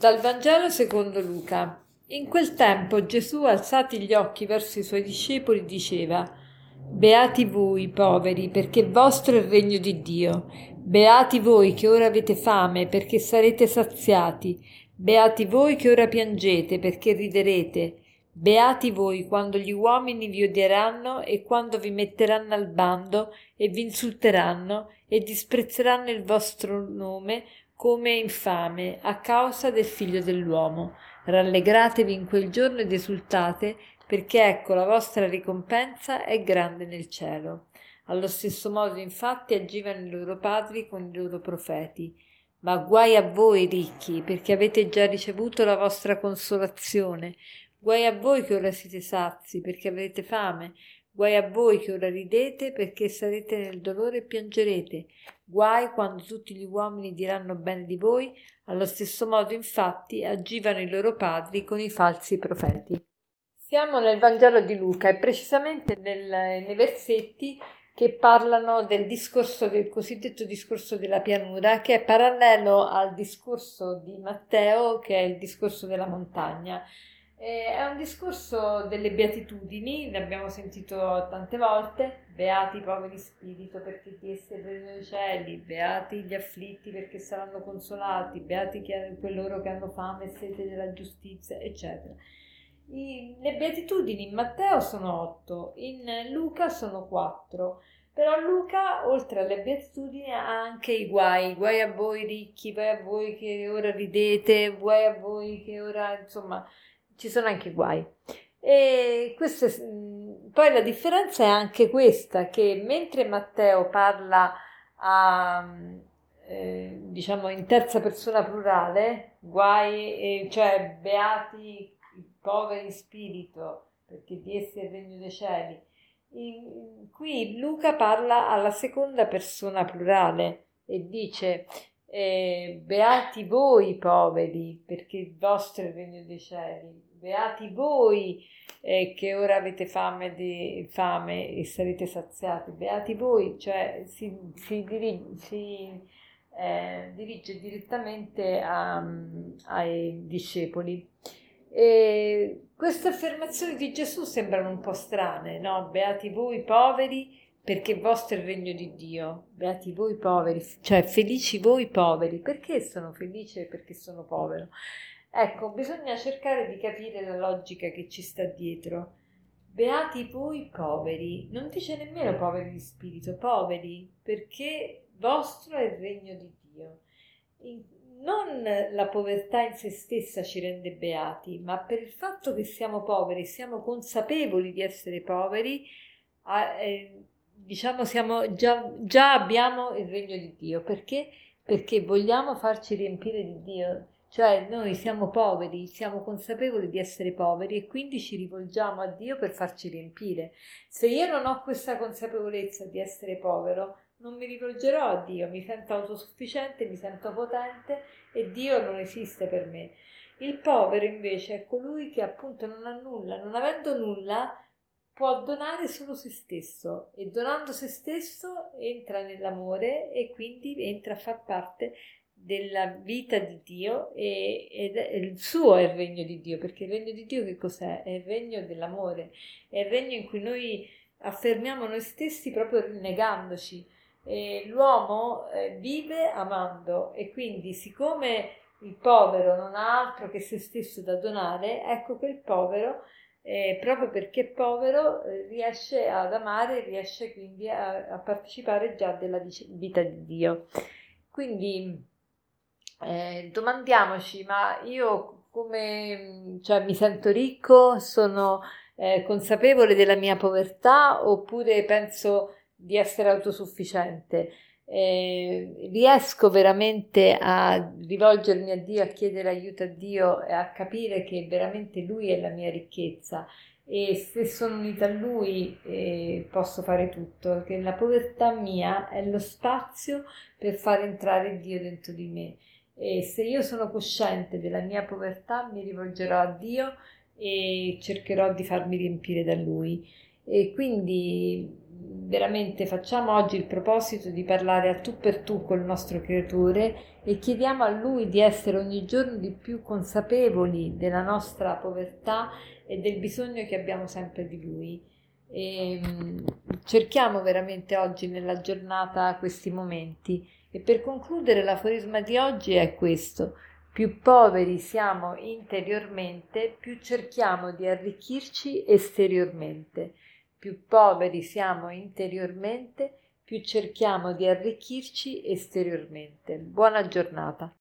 Dal Vangelo secondo Luca. In quel tempo Gesù, alzati gli occhi verso i suoi discepoli, diceva Beati voi, poveri, perché vostro è il regno di Dio. Beati voi che ora avete fame, perché sarete saziati. Beati voi che ora piangete, perché riderete. Beati voi quando gli uomini vi odieranno e quando vi metteranno al bando e vi insulteranno e disprezzeranno il vostro nome come infame a causa del figlio dell'uomo. Rallegratevi in quel giorno ed esultate, perché ecco la vostra ricompensa è grande nel cielo. Allo stesso modo, infatti, agivano i loro padri con i loro profeti. Ma guai a voi ricchi, perché avete già ricevuto la vostra consolazione. Guai a voi che ora siete sazi, perché avete fame. Guai a voi che ora ridete perché sarete nel dolore e piangerete. Guai quando tutti gli uomini diranno bene di voi, allo stesso modo infatti agivano i loro padri con i falsi profeti. Siamo nel Vangelo di Luca e precisamente nel, nei versetti che parlano del discorso del cosiddetto discorso della pianura che è parallelo al discorso di Matteo che è il discorso della montagna. Eh, è un discorso delle beatitudini, ne abbiamo sentito tante volte, beati i poveri spirito perché chi esseranno i cieli, beati gli afflitti perché saranno consolati, beati coloro che hanno fame e sete della giustizia, eccetera. I, le beatitudini in Matteo sono otto, in Luca sono quattro. Però Luca, oltre alle beatitudini, ha anche i guai, guai a voi ricchi, guai a voi che ora ridete, guai a voi che ora, insomma, ci sono anche guai. E questo è, poi la differenza è anche questa, che mentre Matteo parla a, eh, diciamo in terza persona plurale, guai, eh, cioè beati i poveri in spirito, perché di essi è il regno dei cieli. In, qui Luca parla alla seconda persona plurale e dice eh, beati voi poveri, perché il vostro è il regno dei cieli beati voi eh, che ora avete fame, di, fame e sarete saziati, beati voi, cioè si, si, dirige, si eh, dirige, direttamente a, ai discepoli. E queste affermazioni di Gesù sembrano un po' strane, no? Beati voi poveri perché vostro è il regno di Dio. Beati voi poveri, cioè felici voi poveri. Perché sono felice? Perché sono povero. Ecco, bisogna cercare di capire la logica che ci sta dietro. Beati voi poveri, non dice nemmeno poveri di spirito, poveri, perché vostro è il regno di Dio. non la povertà in se stessa ci rende beati, ma per il fatto che siamo poveri, siamo consapevoli di essere poveri, eh, diciamo siamo già, già abbiamo il regno di Dio. Perché? Perché vogliamo farci riempire di Dio cioè noi siamo poveri, siamo consapevoli di essere poveri e quindi ci rivolgiamo a Dio per farci riempire. Se io non ho questa consapevolezza di essere povero, non mi rivolgerò a Dio, mi sento autosufficiente, mi sento potente e Dio non esiste per me. Il povero invece è colui che appunto non ha nulla, non avendo nulla può donare solo se stesso e donando se stesso entra nell'amore e quindi entra a far parte della vita di Dio e, ed è il suo è il regno di Dio, perché il regno di Dio che cos'è? È il regno dell'amore, è il regno in cui noi affermiamo noi stessi proprio rinnegandoci. E l'uomo eh, vive amando e quindi siccome il povero non ha altro che se stesso da donare, ecco che il povero, eh, proprio perché è povero, eh, riesce ad amare, riesce quindi a, a partecipare già della vita di Dio. Quindi eh, domandiamoci, ma io come cioè, mi sento ricco, sono eh, consapevole della mia povertà oppure penso di essere autosufficiente? Eh, riesco veramente a rivolgermi a Dio, a chiedere aiuto a Dio e a capire che veramente Lui è la mia ricchezza e se sono unita a Lui eh, posso fare tutto, che la povertà mia è lo spazio per far entrare Dio dentro di me e se io sono cosciente della mia povertà mi rivolgerò a Dio e cercherò di farmi riempire da Lui. E quindi veramente facciamo oggi il proposito di parlare a tu per tu col nostro creatore e chiediamo a lui di essere ogni giorno di più consapevoli della nostra povertà e del bisogno che abbiamo sempre di lui. E, mm, cerchiamo veramente oggi nella giornata questi momenti e per concludere l'aforisma di oggi è questo più poveri siamo interiormente, più cerchiamo di arricchirci esteriormente. Più poveri siamo interiormente, più cerchiamo di arricchirci esteriormente. Buona giornata.